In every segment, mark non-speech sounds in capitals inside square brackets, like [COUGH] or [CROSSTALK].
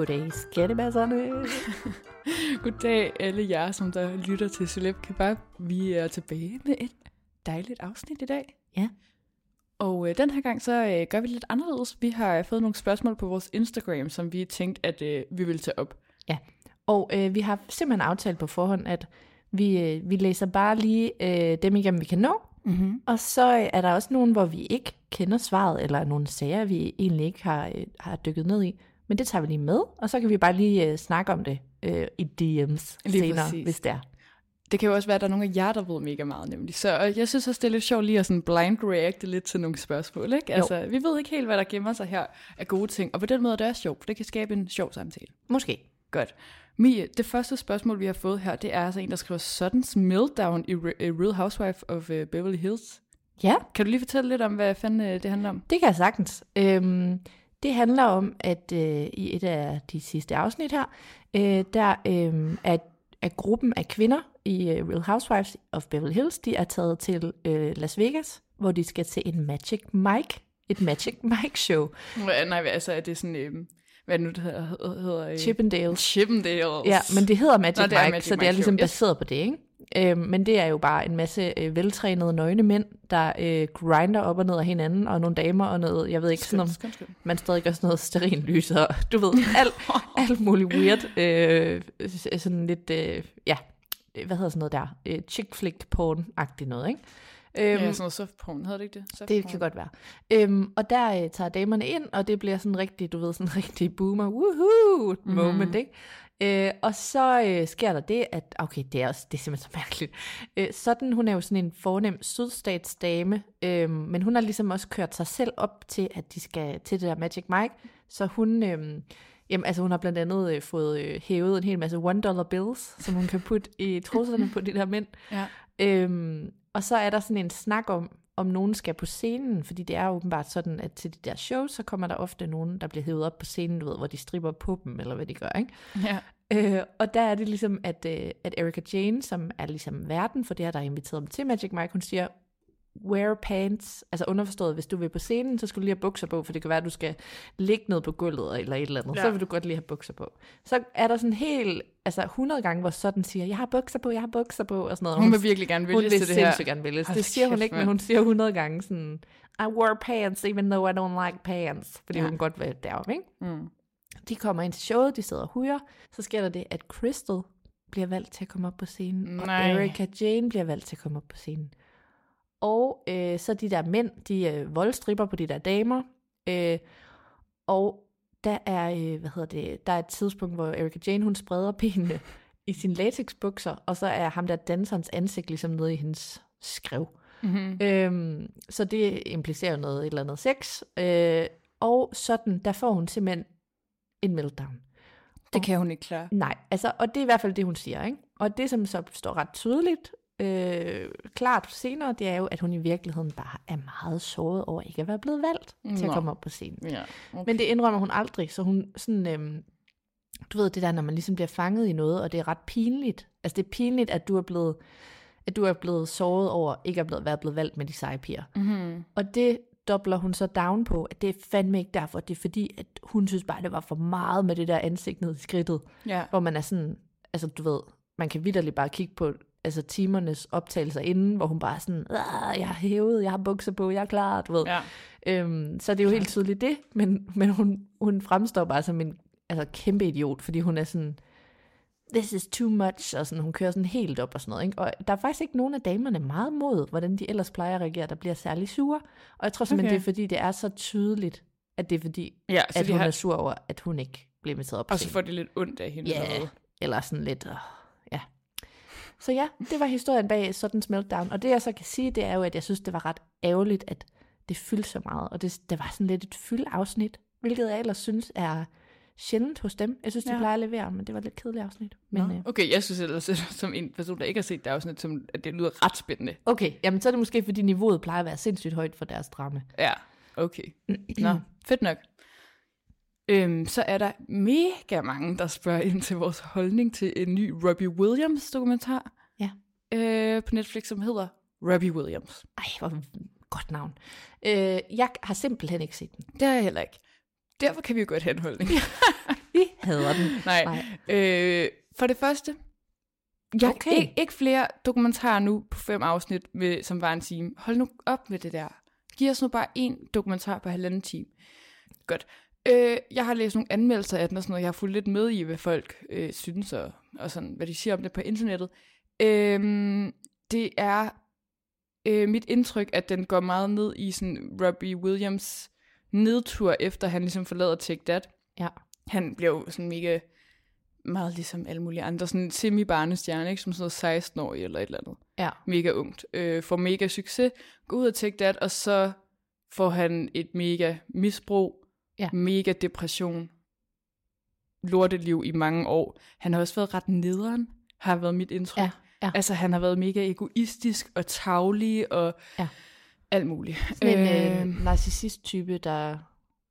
Goddag, skattebasserne. [LAUGHS] Goddag alle jer, som der lytter til Celeb Kebab. Vi er tilbage med et dejligt afsnit i dag. Ja. Og øh, den her gang, så øh, gør vi lidt anderledes. Vi har fået nogle spørgsmål på vores Instagram, som vi tænkte, at øh, vi ville tage op. Ja, og øh, vi har simpelthen aftalt på forhånd, at vi, øh, vi læser bare lige øh, dem igennem, vi kan nå. Mm-hmm. Og så øh, er der også nogen, hvor vi ikke kender svaret, eller nogle sager, vi egentlig ikke har, øh, har dykket ned i. Men det tager vi lige med, og så kan vi bare lige øh, snakke om det øh, i DM's Lige senere, præcis. hvis det er. Det kan jo også være, at der er nogle af jer, der ved mega meget nemlig. Så øh, jeg synes også, det er lidt sjovt lige at sådan blind reacte lidt til nogle spørgsmål. Ikke? Altså, vi ved ikke helt, hvad der gemmer sig her af gode ting. Og på den måde er det også sjovt, for det kan skabe en sjov samtale. Måske. Godt. Mie, det første spørgsmål, vi har fået her, det er altså en, der skriver Sudden's Meltdown i Re- Real Housewife of uh, Beverly Hills. Ja, Kan du lige fortælle lidt om, hvad fanden uh, det handler om? det kan jeg sagtens. Øhm, det handler om, at øh, i et af de sidste afsnit her, øh, der øh, er, er gruppen af kvinder i øh, Real Housewives of Beverly Hills, de er taget til øh, Las Vegas, hvor de skal til en Magic Mike, et Magic [LAUGHS] Mike show. Hva- Nej, altså er det sådan, øh, hvad nu, det hedder? hedder øh, Chippendales. Chippendales. Ja, men det hedder Magic Nå, det Mike, Magic så det er Mike ligesom show. Baseret på det, ikke? Øhm, men det er jo bare en masse øh, veltrænede nøgne mænd, der øh, grinder op og ned af hinanden, og nogle damer og noget, jeg ved ikke, sådan om skønt, skønt. man stadig gør sådan noget sterinlys, og du ved, alt, [LAUGHS] alt muligt weird, øh, sådan lidt, øh, ja, hvad hedder sådan noget der, øh, chick flick porn-agtigt noget, ikke? Øhm, Ja, sådan noget softporn, hedder det ikke det? det Softporn. kan godt være. Øhm, og der øh, tager damerne ind, og det bliver sådan rigtig, du ved, sådan rigtig boomer, woohoo moment, ikke? Øh, og så øh, sker der det, at, okay, det er, også, det er simpelthen så mærkeligt. Øh, sådan, hun er jo sådan en fornem sydstatsdame, øh, men hun har ligesom også kørt sig selv op til, at de skal til det der Magic Mike, så hun, øh, jamen, altså hun har blandt andet øh, fået øh, hævet en hel masse one dollar bills, som hun kan putte i trusserne på de der mænd. [LAUGHS] Ja. Øhm, og så er der sådan en snak om, om nogen skal på scenen, fordi det er åbenbart sådan, at til de der shows, så kommer der ofte nogen, der bliver hævet op på scenen, du ved, hvor de stripper på dem, eller hvad de gør, ikke? ja. Øh, og der er det ligesom, at, øh, at Erika Jane, som er ligesom verden for det her, der har inviteret dem til Magic Mike, hun siger, wear pants, altså underforstået, hvis du vil på scenen, så skal du lige have bukser på, for det kan være, at du skal ligge ned på gulvet eller et eller andet, ja. Så vil du godt lige have bukser på. Så er der sådan helt, altså 100 gange, hvor sådan siger, jeg har bukser på, jeg har bukser på, og sådan noget. Hun vil virkelig gerne hun vælges vil til det her. sindssygt gerne vælges. Hold Det siger hun ikke, men hun siger 100 gange sådan, I wore pants, even though I don't like pants, fordi Ja. hun godt vil deroppe, ikke? Mm. De kommer ind til showet, de sidder og hujer. Så sker der det, at Crystal bliver valgt til at komme op på scenen, Nej. og Erika Jane bliver valgt til at komme op på scenen. Og øh, så de der mænd, de øh, voldstripper på de der damer. Øh, og der er, øh, hvad hedder det, der er et tidspunkt, hvor Erika Jane, hun spreder benene i sine latexbukser, og så er ham der danserens ansigt ligesom nede i hendes skrev. Mm-hmm. Øhm, så det implicerer jo noget et eller andet sex. Øh, og sådan, der får hun simpelthen en meltdown. Det kan hun ikke klare. Nej, altså, og det er i hvert fald det, hun siger, ikke? og det, som så står ret tydeligt, øh, klart senere, det er jo, at hun i virkeligheden bare er meget såret over ikke at være blevet valgt til Nå. at komme op på scenen. Ja, okay. Men det indrømmer hun aldrig, så hun sådan, øhm, du ved det der, når man ligesom bliver fanget i noget, og det er ret pinligt. Altså det er pinligt, at du er blevet, at du er blevet såret over ikke at blevet, være blevet valgt med de seje piger. Mm-hmm. Og det dobler hun så down på, at det er fandme ikke derfor, det er fordi, at hun synes bare, det var for meget med det der ansigt ned i skridtet, Ja. hvor man er sådan, altså du ved, man kan vidderligt bare kigge på altså timernes optagelser inden, hvor hun bare er sådan, "Ah, jeg har hævet, jeg har bukser på, jeg er klar, du ved. ja. Øhm, så det er jo helt tydeligt det, men, men hun, hun fremstår bare som en altså, kæmpe idiot, fordi hun er sådan, this is too much, og sådan, hun kører sådan helt op og sådan noget. Ikke? Og der er faktisk ikke nogen af damerne meget mod, hvordan de ellers plejer at reagere, der bliver særlig sure. Og jeg tror simpelthen, Okay. det er fordi, det er så tydeligt, at det er fordi, ja at hun har, er sur over, at hun ikke bliver inviteret op og så får det lidt ondt af hende. Ja, eller hvad? eller sådan lidt, ja. Så ja, det var historien bag sådan Meltdown. Og det jeg så kan sige, det er jo, at jeg synes, det var ret ærgerligt, at det fyldte så meget. Og det, det var sådan lidt et fyldt afsnit, hvilket jeg ellers synes er sjældent hos dem. Jeg synes, de Ja. plejer at levere, men det var et lidt kedeligt afsnit. Men, Nå. øh, Okay, jeg synes ellers, [LAUGHS] som en person, der ikke har set det afsnit, som, at det lyder ret spændende. okay, jamen så er det måske, fordi niveauet plejer at være sindssygt højt for deres drama. Ja, okay. [CLEARS THROAT] Nå, fedt nok. Øhm, så er der mega mange, der spørger ind til vores holdning til en ny Robbie Williams dokumentar Ja. øh, på Netflix, som hedder Robbie Williams. Ej, hvor godt navn. Øh, jeg har simpelthen ikke set den. Det har jeg heller ikke. Derfor kan vi jo godt have en holdning. Vi hader den. [LAUGHS] Nej. Nej. Øh, for det første, jeg, Okay. ikke, ikke flere dokumentarer nu på fem afsnit, med, som var en time. Hold nu op med det der. Giv os nu bare en dokumentar på halvanden time. Godt. Øh, jeg har læst nogle anmeldelser af den og sådan noget. Jeg har fulgt lidt med i, hvad folk øh, synes og, og sådan, hvad de siger om det på internettet. Øh, det er øh, mit indtryk, at den går meget ned i sådan Robbie Williams nedtur, efter han ligesom forlader Take That Ja. han bliver jo sådan mega meget ligesom alle mulige andre, sådan semi-barnestjerne, ikke? som sådan noget 16 år eller et eller andet. Ja. Mega ungt. Øh, får mega succes, går ud og take that, og så får han et mega misbrug, Ja. mega depression, lorteliv i mange år. Han har også været ret nederen, har været mit indtryk. Ja, ja. Altså, han har været mega egoistisk og tavlig og Ja. alt muligt. Sådan en Øh, øh, narcissist-type, der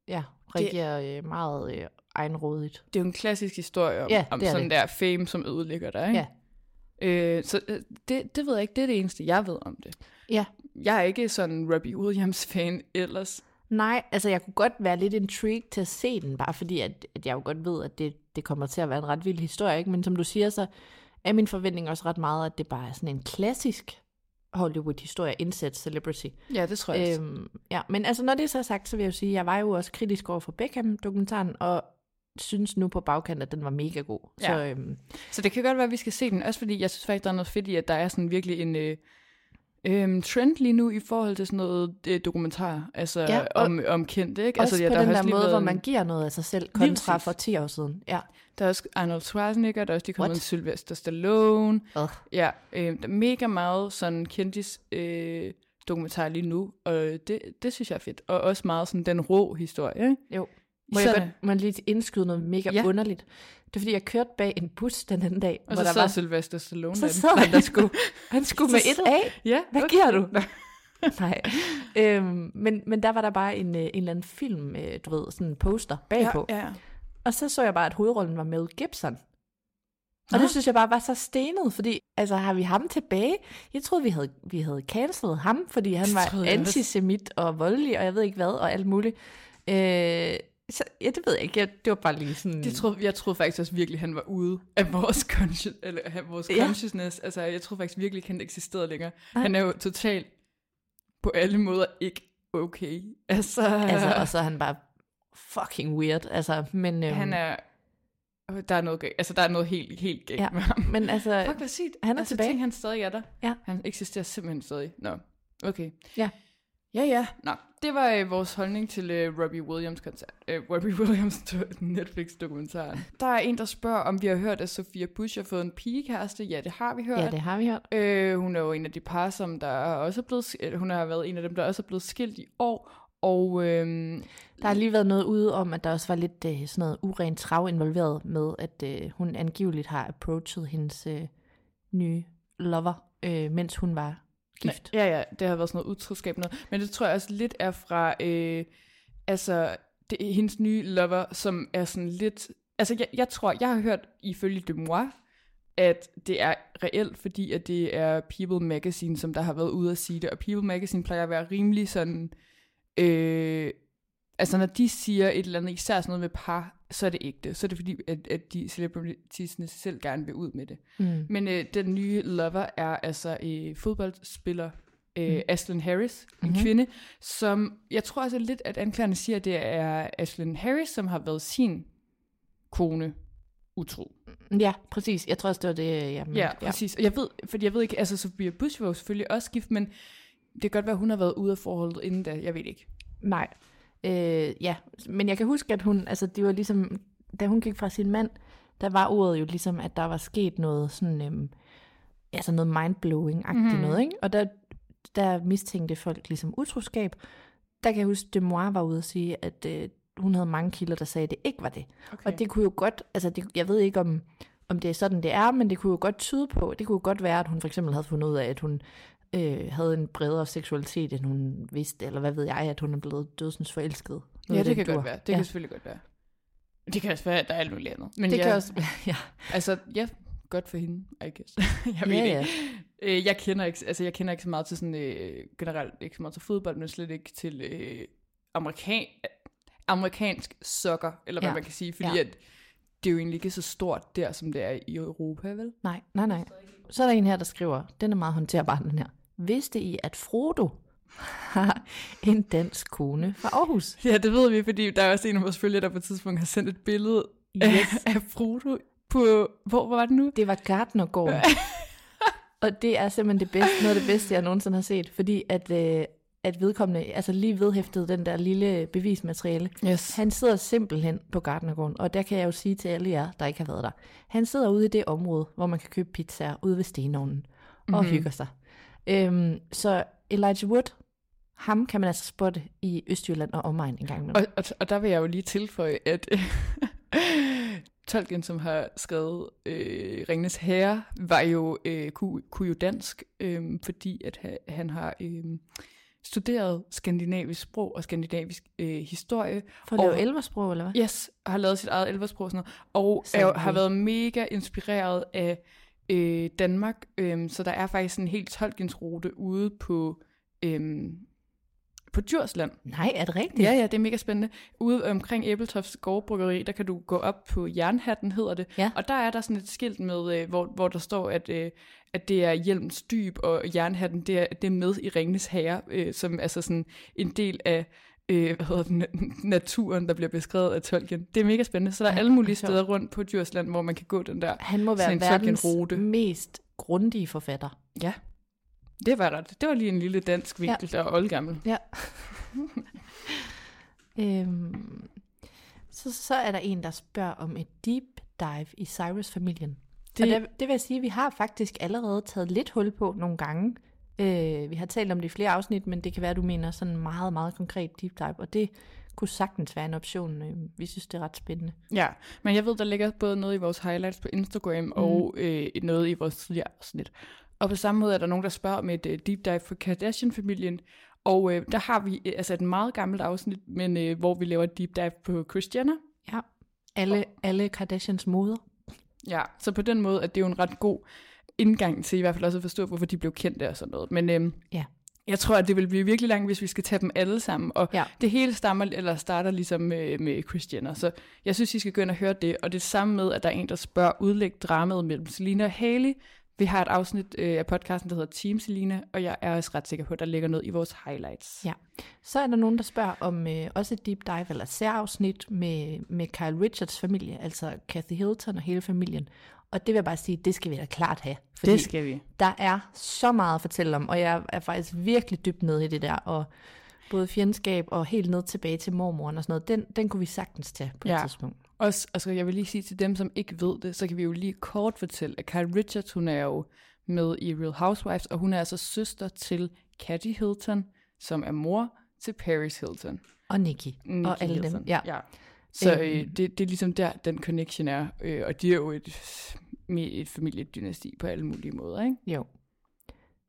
ja, reagerer øh, meget øh, egenrådigt. det er jo en klassisk historie om, Ja, om det sådan det. der fame, som ødelægger dig. Ikke? Ja. Øh, så øh, det, det ved jeg ikke, det er det eneste, jeg ved om det. Ja. Jeg er ikke sådan en Robbie Williams-fan ellers. Nej, altså jeg kunne godt være lidt intrigued til at se den, bare fordi at, at jeg jo godt ved, at det, det kommer til at være en ret vild historie, ikke? men som du siger, så er min forventning også ret meget, at det bare er sådan en klassisk Hollywood-historie, indsat celebrity. Ja, det tror jeg Øhm, ja, men altså når det er så sagt, så vil jeg jo sige, at jeg var jo også kritisk over for Beckham-dokumentaren, og synes nu på bagkant, at den var mega god. Ja. Så øhm, Så det kan godt være, at vi skal se den, også fordi jeg synes faktisk, der er noget fedt i, at der er sådan virkelig en øh, øh, trend lige nu i forhold til sådan noget øh, dokumentar, altså Ja, ja, om, om kendte, ikke? også altså, på der den der måde, været hvor man giver noget af sig selv, kontra for 10 år siden. Ja. Der er også Arnold Schwarzenegger, der er også lige kommet en Sylvester Stallone. Ugh. Ja, øh, der er mega meget sådan kendtis øh, dokumentar lige nu, og det, det synes jeg er fedt. Og også meget sådan den rå historie, ikke? Jo. Må jeg Så- godt må jeg lige indskyde noget mega Ja. ja. underligt? Det er fordi, jeg kørte bag en bus den anden dag, Og hvor så der sad var... Sylvester Stallone Så sad han der sgu. Han skulle [LAUGHS] med et af. Ja, Hvad okay. giver du? [LAUGHS] Nej. Øhm, men, men der var der bare en, øh, en eller anden film, øh, du ved, sådan en poster bagpå. Ja, ja. Og så så jeg bare, at hovedrollen var Mel Gibson. Og Nå. det synes jeg bare var så stenet, fordi altså har vi ham tilbage? Jeg troede, vi havde, vi havde cancelet ham, fordi han var jeg antisemit og voldelig, og jeg ved ikke hvad, og alt muligt. Øh, så, ja, det ved jeg ikke. Jeg, det var bare lige sådan... Det troede, jeg troede faktisk også virkelig, han var ude af vores, conscious, eller af vores Ja. consciousness. Altså, jeg troede faktisk virkelig, han eksisterede længere. Nej. Han er jo totalt på alle måder ikke okay. Altså, Altså, og så er han bare fucking weird. Altså, men, øhm, han er... Der er noget galt. Altså, der er noget helt, helt galt Ja, med ham. men altså, Fuck, hvad sygt. han er altså, tilbage. Tænk, han stadig er der. Ja. Han eksisterer simpelthen stadig. Nå, okay. Ja. Ja, ja. Nå, det var øh, vores holdning til øh, Robbie Williams koncert. Øh, Robbie [LAUGHS] Williams do- Netflix-dokumentaren. Der er en, der spørger, om vi har hørt, at Sofia Bush har fået en pigekæreste. Ja, det har vi hørt. ja, det har vi hørt. Øh, hun er jo en af de par, som der er også er blevet, eller hun har været en af dem, der også er blevet skilt i år. Og øhm, Der har lige været noget ude om, at der også var lidt øh, sådan noget urent trav involveret med, at øh, hun angiveligt har approachet hendes, øh, nye lover, øh, mens hun var gift. Ja, ja, det har været sådan noget utroskab noget. Men det tror jeg også lidt er fra, øh, altså, det er hendes nye lover, som er sådan lidt, altså jeg, jeg tror, jeg har hørt ifølge de moi, at det er reelt, fordi at det er People Magazine, som der har været ude at sige det, og People Magazine plejer at være rimelig sådan, øh, altså når de siger et eller andet, især sådan noget med par, så er det ægte. Så er det fordi, at, at de celebrititiesne selv gerne vil ud med det. Mm. Men øh, den nye lover er altså øh, fodboldspiller øh, mm. Ashlyn Harris, en Mhm. mm-hmm. kvinde, som jeg tror altså lidt, at anklagerne siger, at det er Ashlyn Harris, som har været sin kone utro. Ja, præcis. Jeg tror også, det var det, jeg mente. Ja, præcis. Og jeg ved, fordi jeg ved ikke, altså Sophia Bush var jo selvfølgelig også gift, men det kan godt være, at hun har været ude af forholdet inden da, jeg ved ikke. Nej. Øh, ja, men jeg kan huske, at hun, altså det var ligesom, da hun gik fra sin mand, der var ordet jo ligesom, at der var sket noget sådan, øhm, altså noget mindblowing-agtigt mm. noget, ikke? Og der, der mistænkte folk ligesom utroskab. Der kan jeg huske, at Moir var ude og sige, at øh, hun havde mange kilder, der sagde, at det ikke var det. Okay. Og det kunne jo godt, altså det, jeg ved ikke om, om det er sådan, det er, men det kunne jo godt tyde på, det kunne jo godt være, at hun for eksempel havde fundet ud af, at hun øh, havde en bredere seksualitet, end hun vidste, eller hvad ved jeg, at hun er blevet dødsens forelsket. ja, det kan den godt dur. være. Det ja. kan selvfølgelig godt være. Det kan også være, at der er alt muligt andet. Men det ja, kan også, ja. Altså, ja, godt for hende, I guess. [LAUGHS] [LAUGHS] jeg ved Ja, ikke. ja. Øh, jeg kender ikke, altså jeg kender ikke så meget til sådan, øh, generelt ikke så meget til fodbold, men slet ikke til øh, amerikan, amerikansk soccer, eller hvad Ja. man kan sige, fordi Ja. at det er jo egentlig ikke så stort der, som det er i Europa, vel? Nej, nej, nej. Så er der en her, der skriver, den er meget håndterbar, den her. Vidste I, at Frodo har en dansk kone fra Aarhus? Ja, det ved vi, fordi der er også en af vores følgere, der på et tidspunkt har sendt et billede yes. Af, af Frodo på, hvor, hvor var det nu? Det var Gardnergården. [LAUGHS] og det er simpelthen det bedste, noget af det bedste, jeg nogensinde har set, fordi at, øh, at vedkommende, altså lige vedhæftede den der lille bevismateriale, Yes. han sidder simpelthen på Gardnergården, og der kan jeg jo sige til alle jer, der ikke har været der. Han sidder ude i det område, hvor man kan købe pizzaer ude ved stenovnen og Mhm. hygger sig. Øhm, så Elijah Wood, ham kan man altså spotte i Østjylland og omegn en gang imellem. Og, og, og der vil jeg jo lige tilføje, at [LAUGHS] Tolkien, som har skrevet øh, Ringnes Herre, var jo, øh, kunne, kunne jo dansk, øh, fordi at ha, han har øh, studeret skandinavisk sprog og skandinavisk øh, historie. For lave og- elversprog, eller hvad? Yes, og har lavet sit eget elversprog og sådan noget, og er, har været mega inspireret af øh, Danmark, øh, så der er faktisk en helt Tolkiens rute ude på... Øh, på Djursland. Nej, er det rigtigt? Ja, ja, det er mega spændende. Ude omkring Æbeltofts gårdbryggeri, der kan du gå op på Jernhatten, hedder det. Ja. Og der er der sådan et skilt med, øh, hvor, hvor der står, at, øh, at det er Hjelms dyb, og Jernhatten, det er, det er med i Ringnes Herre, øh, som er altså sådan en del af øh, hvad hedder det, na- naturen, der bliver beskrevet af Tolkien. Det er mega spændende. Så der er alle mulige steder rundt på Djursland, hvor man kan gå den der. Han må være en verdens Tolkien-rute. mest grundige forfatter. Ja, det var der. Det var lige en lille dansk vinkel, ja. der er oldgammel. Ja. [LAUGHS] øhm, så, så er der en, der spørger om et deep dive i Cyrus-familien. Det, Det- og det, det vil jeg sige, at vi har faktisk allerede taget lidt hul på nogle gange. Øh, vi har talt om det i flere afsnit, men det kan være, at du mener sådan meget, meget konkret deep dive, og det kunne sagtens være en option. Øh, vi synes, det er ret spændende. Ja, men jeg ved, der ligger både noget i vores highlights på Instagram mm. og øh, noget i vores tidligere afsnit. Og på samme måde er der nogen, der spørger om et uh, deep dive for Kardashian-familien. Og øh, der har vi øh, altså et meget gammelt afsnit, men øh, hvor vi laver et deep dive på Jenner. Ja. Alle, alle Kardashians moder. Ja, så på den måde er det jo en ret god indgang til i hvert fald også at forstå, hvorfor de blev kendte og sådan noget. Men øh, Ja. jeg tror, at det vil blive virkelig langt, hvis vi skal tage dem alle sammen. Og Ja. det hele stammer, eller starter ligesom med, med Jenner. Så jeg synes, I skal gå ind og høre det. Og det samme med, at der er en, der spørger udlæg dramaet mellem Selina og Haley. Vi har et afsnit øh, af podcasten, der hedder Team Selina, og jeg er også ret sikker på, at der ligger noget i vores highlights. Ja. Så er der nogen, der spørger om øh, også et deep dive eller særafsnit med, med Kyle Richards familie, altså Kathy Hilton og hele familien. Og det vil jeg bare sige, det skal vi da klart have. Fordi Det skal vi. der er så meget at fortælle om, og jeg er faktisk virkelig dybt nede i det der, og både fjendskab og helt ned tilbage til mormoren og sådan noget, den, den kunne vi sagtens tage på et Ja. tidspunkt. Også, altså jeg vil lige sige til dem, som ikke ved det, så kan vi jo lige kort fortælle, at Kyle Richards, hun er jo med i Real Housewives, og hun er altså søster til Kathy Hilton, som er mor til Paris Hilton. Og Nikki, Nikki og alle Hilton. dem. Ja. ja. Så Øhm. øh, det, det er ligesom der, den connection er. Øh, og de er jo et et familiedynasti på alle mulige måder, ikke? Jo.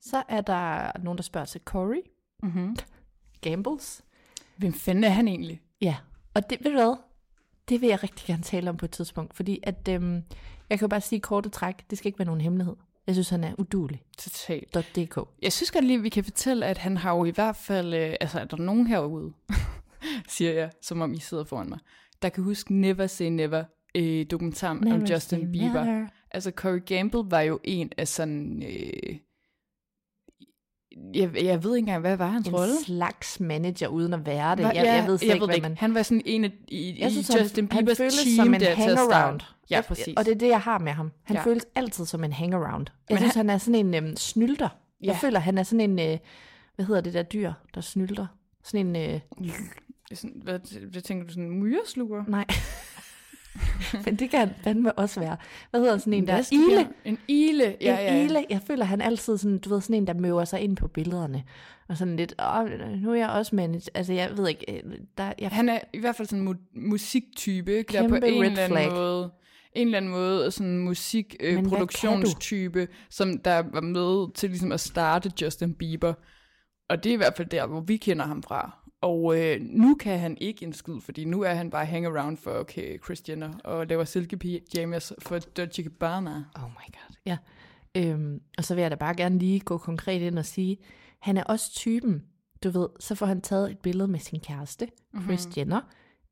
Så er der nogen, der spørger til Corey Mm-hmm. Gambles. Hvem fanden er han egentlig? Ja, og det, ved du hvad? Det vil jeg rigtig gerne tale om på et tidspunkt, fordi at, øhm, jeg kan jo bare sige korte træk, det skal ikke være nogen hemmelighed. Jeg synes, han er udulig. Totalt. .dk. Jeg synes godt lige, vi kan fortælle, at han har jo i hvert fald, øh, altså er der nogen herude, [LAUGHS] siger jeg, som om I sidder foran mig, der kan huske Never Say Never, øh, dokumentaren om Justin Bieber. Never. Altså Corey Gamble var jo en af sådan, øh, jeg, jeg ved ikke engang, hvad var hans En rolle? slags manager, uden at være det. Hva- Jeg, jeg ved slet jeg ikke, ved hvad det man... ikke. Han var sådan en af i, Jeg i synes, han- Justin han Biebers føles team som en der til at starte. Ja, præcis. Og det er det, jeg har med ham. Han Ja. ja. føles altid som en hangaround. Jeg Men synes, han, er sådan en øhm, snylter. Ja. Ja. Jeg føler, han er sådan en... Øh, hvad hedder det der dyr, der snylter? Sådan en... Øh, Sådan, hvad, hvad tænker du, sådan en myresluger? nej. [LAUGHS] Men det kan han fandme også være. Hvad hedder sådan en der? Vaskebjørn? Ile. En ile, ja, Ja, ja. en ile. Jeg føler, han altid sådan, du ved, sådan en, der møver sig ind på billederne. Og sådan lidt, åh, nu er jeg også managed. Altså, jeg ved ikke, øh, der, jeg, Han er i hvert fald sådan en mu- musiktype, ikke? der på en eller anden flag. måde en eller anden måde sådan en musikproduktionstype, øh, som der var med til ligesom at starte Justin Bieber. Og det er i hvert fald der, hvor vi kender ham fra. Og øh, nu kan han ikke en skid, fordi nu er han bare hang around for okay, Jenner og laver silkepijamas for Dolce Gabbana. Oh my god. Ja. Øhm, og så vil jeg da bare gerne lige gå konkret ind og sige, han er også typen, du ved, så får han taget et billede med sin kæreste, Kris mm-hmm. Jenner,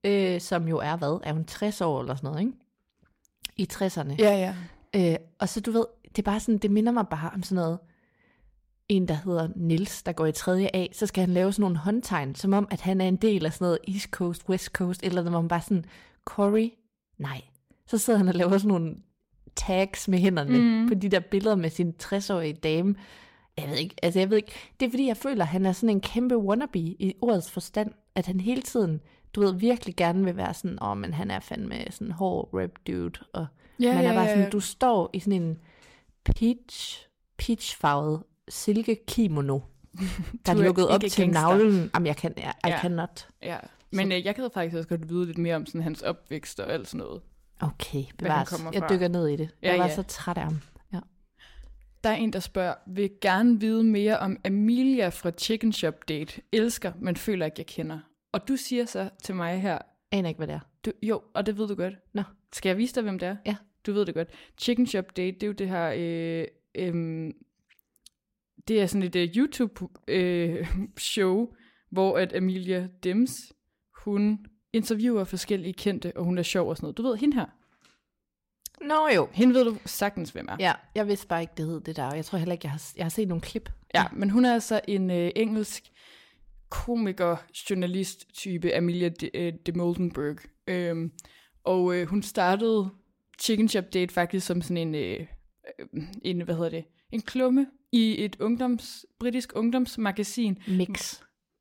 øh, som jo er hvad? Er hun 60 år eller sådan noget, ikke? I 60'erne. Ja, ja. Øh, og så du ved, det er bare sådan, det minder mig bare om sådan noget, en der hedder Nils, der går i 3. A, så skal han lave sådan nogle håndtegn, som om, at han er en del af sådan noget East Coast, West Coast, eller hvor man bare sådan, Corey, nej. Så sidder han og laver sådan nogle tags med hænderne mm. på de der billeder med sin 60-årige dame. Jeg ved ikke, altså jeg ved ikke, det er fordi, jeg føler, at han er sådan en kæmpe wannabe i ordets forstand, at han hele tiden, du ved, virkelig gerne vil være sådan, åh, oh, men han er fandme sådan en hård rap dude, og Ja, man er ja, bare ja, sådan, ja. du står i sådan en peach, peachfarvet silke kimono, [LAUGHS] der er lukket op til gangster. navlen. Jamen, jeg kan, jeg, I Ja. cannot. ja. Men øh, jeg kan faktisk også godt vide lidt mere om sådan hans opvækst og alt sådan noget. Okay, bevares. Jeg dykker ned i det. Ja, Jeg var ja. så træt af ham. Ja. Der er en, der spørger, vil gerne vide mere om Amelia fra Chicken Shop Date. Elsker, men føler ikke, jeg kender. Og du siger så til mig her, Aner ikke, hvad det er. du, jo, og det ved du godt. Nå. Skal jeg vise dig, hvem det er? Ja. Du ved det godt. Chicken Shop Date, det er jo det her, øh, øh, det er sådan et uh, YouTube-show, [LAUGHS] hvor at Amelia Dems, hun interviewer forskellige kendte, og hun er sjov og sådan noget. Du ved, hende her, Nå jo. hende ved du sagtens, hvem er. Ja, jeg vidste bare ikke, det hed det der. og Jeg tror heller ikke, jeg har, jeg har set nogle klip. Ja, men hun er altså en øh, engelsk komiker, journalist type, Amelia de, øh, de Moldenberg. Øhm, og øh, hun startede Chicken Shop Date faktisk som sådan en, øh, øh, en hvad hedder det, en klumme i et ungdoms, britisk ungdomsmagasin. Mix.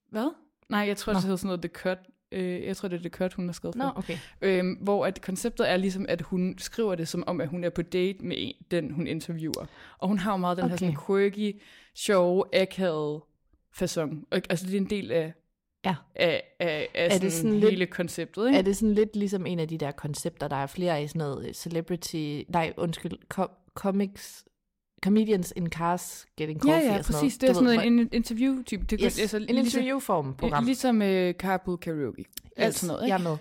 Hvad? Nej, jeg tror, Nå. det hedder sådan noget The Cut. Øh, jeg tror, det er The Cut, hun har skrevet for. Nå, okay. Øhm, hvor at konceptet er ligesom, at hun skriver det som om, at hun er på date med en, den, hun interviewer. Og hun har jo meget den okay. her sådan quirky, sjove, akavet fasong. Altså det er en del af, Ja. af, af, af det sådan, sådan hele lidt- konceptet. Ikke? Er det sådan lidt ligesom en af de der koncepter, der er flere af sådan noget celebrity, nej, undskyld, co- comics, comedians in cars getting ja, coffee ja, og sådan præcis. noget. Det er sådan noget, en interview-type. Det, yes, altså, en ligesom- interviewform program. Ligesom uh, Carpool Karaoke. Alt sådan noget, ikke? Jeg er med.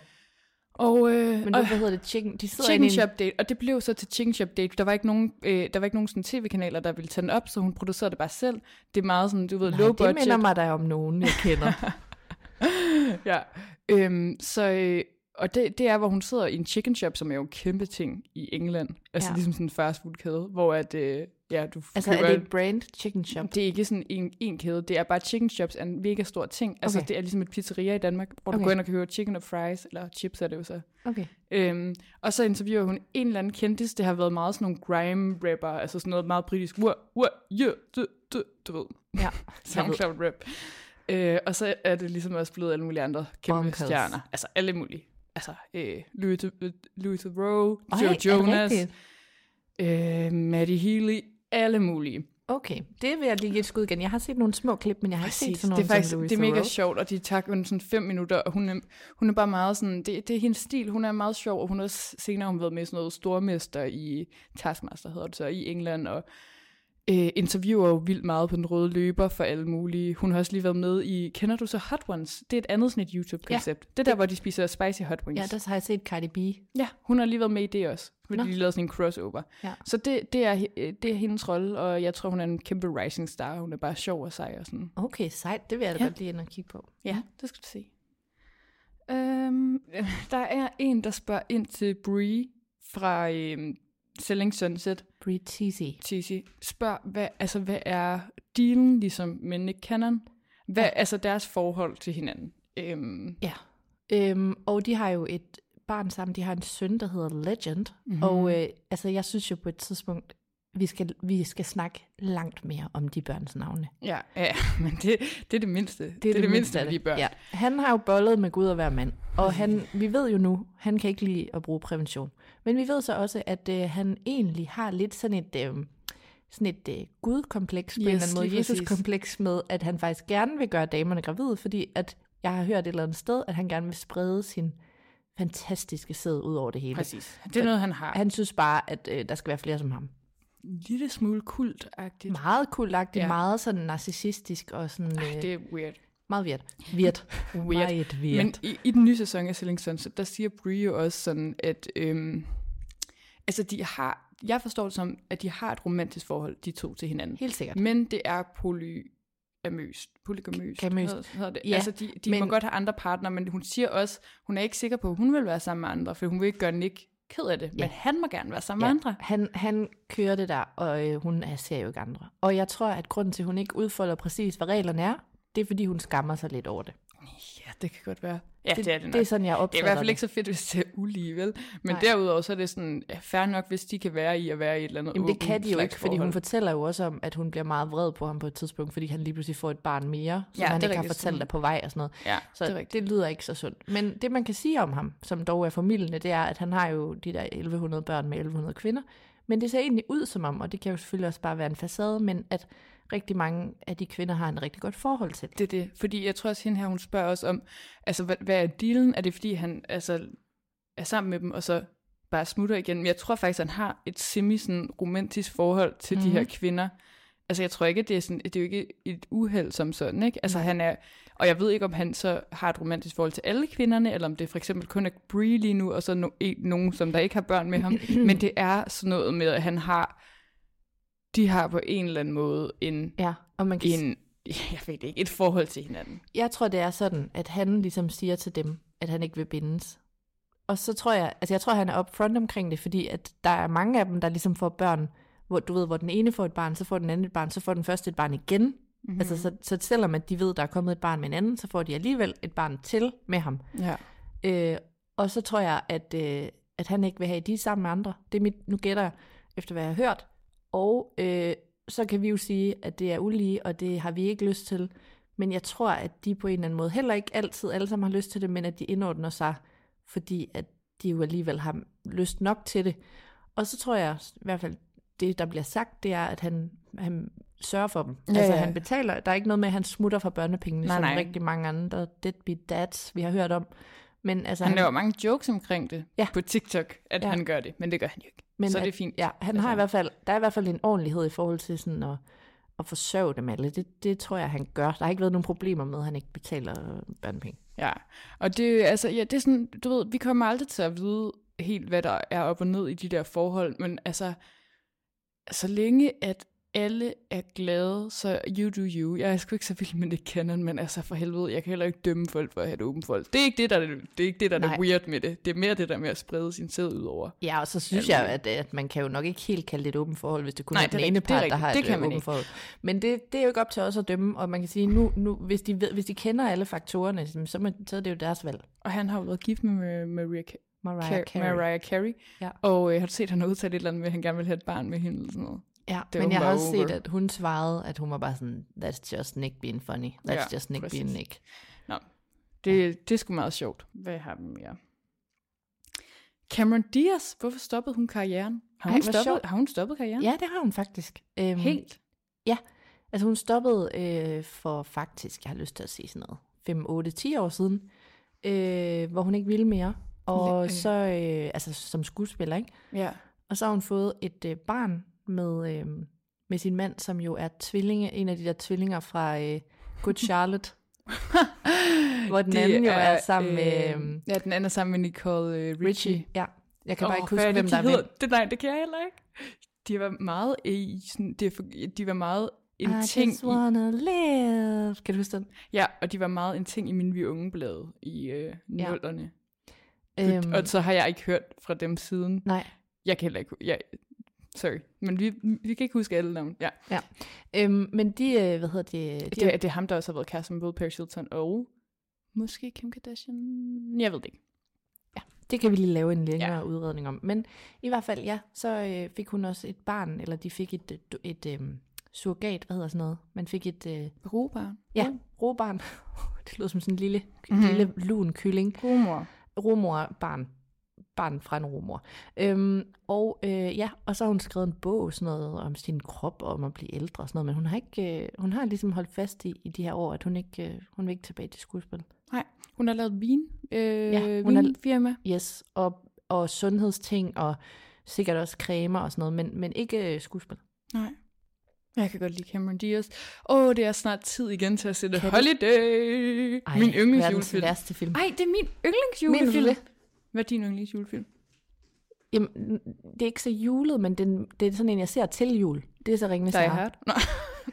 Og, øh, Men og, nu, hvad hedder det? Chicken, de sidder Chicken en- Shop Date, og det blev så til Chicken Shop Date. Der var ikke nogen, øh, der var ikke nogen sådan tv-kanaler, der ville tage den op, så hun producerede det bare selv. Det er meget sådan, du ved, Nej, low det budget. minder mig da om nogen, jeg kender. [LAUGHS] ja. Øhm, så, øh, og det, det er, hvor hun sidder i en chicken shop, som er jo en kæmpe ting i England. Altså Ja. ligesom sådan en fast food kæde, hvor at, øh, ja, du altså, køber... er det et brand chicken shop? det er ikke sådan en, en kæde, det er bare chicken shops er en mega stor ting. Altså Okay. det er ligesom et pizzeria i Danmark, hvor du Okay. går ind og køber chicken og fries, eller chips er det jo så. Okay. Øhm, og så interviewer hun en eller anden kendis, det har været meget sådan nogle grime rapper, altså sådan noget meget britisk, what, what, yeah, du, du, du ved, Ja, [LAUGHS] SoundCloud rap. Øh, og så er det ligesom også blevet alle mulige andre kæmpe Bonkers. stjerner. Altså alle mulige. Altså øh, Louis, Louis Theroux, Ej, Joe Jonas, øh, Maddie Healy, alle mulige. Okay, det vil jeg lige give et skud igen. Jeg har set nogle små klip, men jeg har ikke set sådan nogle det er faktisk det er mega Theroux. sjovt, og de tager kun sådan fem minutter, og hun er, hun er bare meget sådan, det, det er hendes stil, hun er meget sjov, og hun har senere hun været med sådan noget stormester i Taskmaster, hedder det så, i England, og øh, interviewer jo vildt meget på den røde løber for alle mulige. Hun har også lige været med i, kender du så Hot Ones? Det er et andet sådan et YouTube-koncept. Ja. Det er der, hvor de spiser spicy hot wings. Ja, der har jeg set Cardi B. Ja, hun har lige været med i det også, fordi Nå. de lavede sådan en crossover. Ja. Så det, det, er, he- det er hendes rolle, og jeg tror, hun er en kæmpe rising star. Hun er bare sjov og sej og sådan. Okay, sejt. Det vil jeg da Ja. godt lige ind og kigge på. Ja, det skal du se. Øhm, [LAUGHS] der er en, der spørger ind til Brie fra øhm, Selling Sunset. Brie Teasy. Tizzy, spørg, hvad, altså, hvad er dealen ligesom med Nick Cannon? Hvad ja. altså deres forhold til hinanden? Øhm, Ja. Øhm, og de har jo et barn sammen. De har en søn, der hedder Legend. Mhm. Mm-hmm. Og øh, altså, jeg synes jo på et tidspunkt, vi skal, vi skal snakke langt mere om de børns navne. ja, ja, [LAUGHS] men det, det er det mindste. Det er det, er det mindste af de børn. Ja. Han har jo bollet med Gud og hver mand, og han, vi ved jo nu, han kan ikke lide at bruge prævention. Men vi ved så også, at øh, han egentlig har lidt sådan et, øh, sådan et øh, gudkompleks på yes, en eller anden måde. Jesus-kompleks med, at han faktisk gerne vil gøre damerne gravide, fordi at jeg har hørt et eller andet sted, at han gerne vil sprede sin fantastiske sæd ud over det hele. Præcis. Det er noget, han har. Han synes bare, at øh, der skal være flere som ham. Lille smule kultagtigt. Meget kultagtigt, Ja. meget sådan narcissistisk og sådan Ej, øh, det er weird. meget virt. Virt. [LAUGHS] Weird. Meget virt. Men i, i den nye sæson af Selling Sunset, der siger Brie jo også sådan, at øhm, altså de har, jeg forstår det som, at de har et romantisk forhold, de to til hinanden. Helt sikkert. Men det er polyamøst. Polygamøst. Gamøst. hedder- hedder det. Ja, altså de, de men- må godt have andre partner, men hun siger også, hun er ikke sikker på, at hun vil være sammen med andre, for hun vil ikke gøre Nick ked af det, ja. men han må gerne være sammen med andre. Han, han kører det der, og øh, hun er, ser jo ikke andre. Og jeg tror, at grunden til, at hun ikke udfolder præcis, hvad reglerne er, det er, fordi hun skammer sig lidt over det. Ja, det kan godt være. Ja, det, det er det nok. det er sådan, jeg Det er opfatter i hvert fald ikke så fedt, hvis det er ulige, vel? Men Nej. derudover så er det sådan, ja, fair nok, hvis de kan være i at være i et eller andet Jamen det kan de jo ikke, fordi hun fortæller jo også om, at hun bliver meget vred på ham på et tidspunkt, fordi han lige pludselig får et barn mere, som Ja, han ikke har fortalt er på vej og sådan noget. Ja, Så det det, rigtigt. det lyder ikke så sundt. Men det man kan sige om ham, som dog er formidlende, det er, at han har jo de der 1100 børn med 1100 kvinder, men det ser egentlig ud som om, og det kan jo selvfølgelig også bare være en facade, men at rigtig mange af de kvinder har en rigtig godt forhold til det. Det er det. Fordi jeg tror også, hende her, hun spørger også om, altså, hvad, hvad er dealen? Er det, fordi han altså, er sammen med dem, og så bare smutter igen? Men jeg tror faktisk, han har et semi sådan, romantisk forhold til mm-hmm. de her kvinder. Altså, jeg tror ikke, at det er, sådan, det er jo ikke et uheld som sådan, ikke? Altså, han er, og jeg ved ikke, om han så har et romantisk forhold til alle kvinderne, eller om det for eksempel kun er Brie lige nu, og så no, en, nogen, som der ikke har børn med ham. [CLEARS THROAT] Men det er sådan noget med, at han har, de har på en eller anden måde en, Ja, og man kan en [LAUGHS] jeg ved det ikke, et forhold til hinanden. Jeg tror, det er sådan, at han ligesom siger til dem, at han ikke vil bindes. Og så tror jeg, altså jeg tror, han er upfront omkring det, fordi at der er mange af dem, der ligesom får børn, hvor du ved, hvor den ene får et barn, så får den anden et barn, så får den første et barn igen. Mm-hmm. Altså så, så selvom at de ved, der er kommet et barn med en anden, så får de alligevel et barn til med ham. Ja. Øh, og så tror jeg, at, øh, at han ikke vil have de sammen med andre. Det er mit, nu gætter jeg, efter hvad jeg har hørt. Og øh, så kan vi jo sige, at det er ulige, og det har vi ikke lyst til. Men jeg tror, at de på en eller anden måde heller ikke altid alle sammen har lyst til det, men at de indordner sig, fordi at de jo alligevel har lyst nok til det. Og så tror jeg i hvert fald, det der bliver sagt, det er, at han, han sørger for dem. Ja, altså ja. han betaler, der er ikke noget med, at han smutter fra børnepengene, Nej, som nej. rigtig mange andre deadbeat dads, vi har hørt om. Men altså, Han laver mange jokes omkring det Ja. på TikTok, at Ja. han gør det, men det gør han jo ikke. Men så at, det er fint. Ja, han Altså- har i hvert fald, der er i hvert fald en ordentlighed i forhold til sådan at, at forsørge dem alle. Det, det tror jeg, han gør. Der har ikke været nogen problemer med, at han ikke betaler børnepenge. Ja, og det, altså, ja, det er sådan, du ved, vi kommer aldrig til at vide helt, hvad der er op og ned i de der forhold, men altså, så længe at alle er glade, så you do you. Jeg er sgu ikke så vild med det Canon, men altså for helvede, jeg kan heller ikke dømme folk for at have et åbent forhold. Det er ikke det, der er, det er, ikke det, der er det weird med det. Det er mere det der med at sprede sin sæd ud over. Ja, og så synes jeg, at, at man kan jo nok ikke helt kalde det et åbent forhold, hvis det kun Nej, er det den ene det er part, der har Det et kan man åbent forhold. Men det, det er jo ikke op til os at dømme, og man kan sige, nu, nu hvis, de ved, hvis de kender alle faktorerne, så, må, så er det jo deres valg. Og han har jo været gift med Maria, Mariah Car- Carey. Mariah Carey. Ja. Og øh, har du set, at han har udtalt et eller andet med, at han gerne vil have et barn med hende? Eller sådan noget? Ja, Det men jeg har også over. set, at hun svarede, at hun var bare sådan, that's just Nick being funny. That's Ja, just Nick præcis. being Nick. Nå, det, det er sgu meget sjovt. Hvad har vi mere? Cameron Diaz, hvorfor stoppede hun karrieren? Har Ej, hun, hvor stoppet, sjovt. har hun stoppet karrieren? Ja, det har hun faktisk. Øhm, Helt? Ja, altså hun stoppede øh, for faktisk, jeg har lyst til at sige sådan noget, 5, 8, 10 år siden, øh, hvor hun ikke ville mere. Og Øh. så, øh, altså som skuespiller, ikke? Ja. Og så har hun fået et øh, barn med, øh, med sin mand, som jo er tvillinge, en af de der tvillinger fra øh, Good Charlotte. [LAUGHS] hvor den Det anden jo er sammen med øh, øh, Ja, den anden er sammen med Nicole øh, Richie. Richie. Ja, jeg kan bare Åh, ikke huske, er hvem det, der er de hedder? Det, nej, det kan jeg heller ikke. De var meget i sådan, det er for, de var meget en I ting just i, wanna live. Kan du huske den? ja, og de var meget en ting i min vi unge blade i øh, Ja. nullerne. Øhm, Og så har jeg ikke hørt fra dem siden. nej. Jeg kan heller ikke, jeg, sorry, men vi, vi kan ikke huske alle navn. Ja. Øhm, men de, øh, hvad hedder det? De, Det, er, det er ham, der også har været kæreste med både Paris Hilton og måske Kim Kardashian. Jeg ved det ikke. det kan vi lige lave en længere Ja. ja. udredning om. Men i hvert fald, ja, så øh, fik hun også et barn, eller de fik et, et, et øh, surrogat, hvad hedder sådan noget? Man fik et, øh, Robarn. ja, robarn. [LAUGHS] det lyder som sådan en lille, Mhm. mm-hmm. lille lun kylling. Rumor. Romor-barn. Barn fra en romor. Øhm, og øh, ja, og så har hun skrevet en bog sådan noget om sin krop og om at blive ældre og sådan noget, men hun har ikke, øh, hun har ligesom holdt fast i, i de her år, at hun ikke, øh, hun vil ikke tilbage til skuespil. Nej, hun har lavet vin. Øh, Ja, hun har- vinfirma. Yes, og, og sundhedsting og sikkert også cremer og sådan noget, men, men ikke øh, skuespil. Nej. Jeg kan godt lide Cameron Diaz. Åh, oh, det er snart tid igen til at sætte Holiday. Ej, min yndlingsjulefilm. Ej, det er min yndlingsjulefilm. Hvad er din yndlingsjulefilm? Jamen, det er ikke så julet, men den, det er sådan en, jeg ser til jul. Det er så Ringnes Die. Hard. Nå.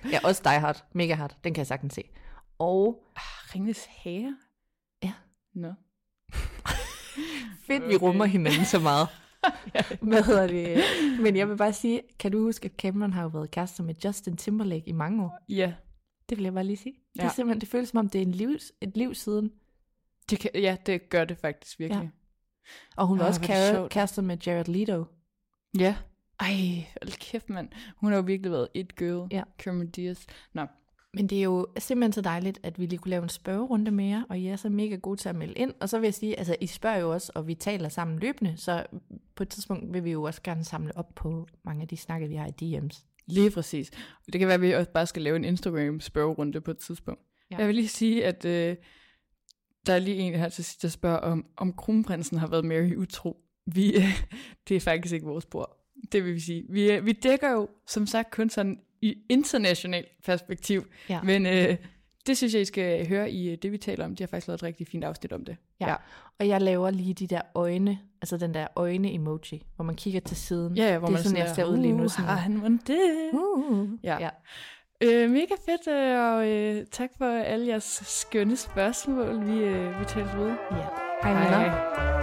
[LAUGHS] Ja, også Die Hard. Mega hard. Den kan jeg sagtens se. Og Ringnes Herre? Ja. Nå. fedt, vi rummer hinanden så meget. [LAUGHS] Hvad hedder det? Men jeg vil bare sige, kan du huske, at Cameron har jo været kærester med Justin Timberlake i mange år? Ja, Det vil jeg bare lige sige. Det, er Ja. simpelthen, det føles som om, det er en livs, et liv siden. det kan, ja, det gør det faktisk virkelig. Og hun var Ah, også kære, kærester med Jared Leto. Ja. Ej, hold kæft, mand. Hun har jo virkelig været et girl. Ja. Cameron Diaz. Nå. Men det er jo simpelthen så dejligt, at vi lige kunne lave en spørgerunde mere, og I er så mega gode til at melde ind. Og så vil jeg sige, altså I spørger jo også, og vi taler sammen løbende, så på et tidspunkt vil vi jo også gerne samle op på mange af de snakke, vi har i DM's. Lige præcis. Det kan være, at vi også bare skal lave en Instagram-spørgerunde på et tidspunkt. Ja. Jeg vil lige sige, at øh, der er lige en her til sidst, der spørger, om, om kronprinsen har været Mary utro. Vi, [LAUGHS] det er faktisk ikke vores bord. Det vil vi sige. Vi, øh, vi dækker jo, som sagt, kun sådan i internationalt perspektiv. Ja. Men øh, det synes jeg, I skal høre i øh, det, vi taler om. De har faktisk lavet et rigtig fint afsnit om det. Ja. ja. Og jeg laver lige de der øjne, altså den der øjne-emoji, hvor man kigger til siden. Ja, ja, hvor det er man sådan, jeg ser ud lige nu. Uh, Sådan, har han det? uh, Ja. ja. Øh, mega fedt, øh, og øh, tak for alle jeres skønne spørgsmål. Vi, øh, vi tales ved. ja. Hej, venner.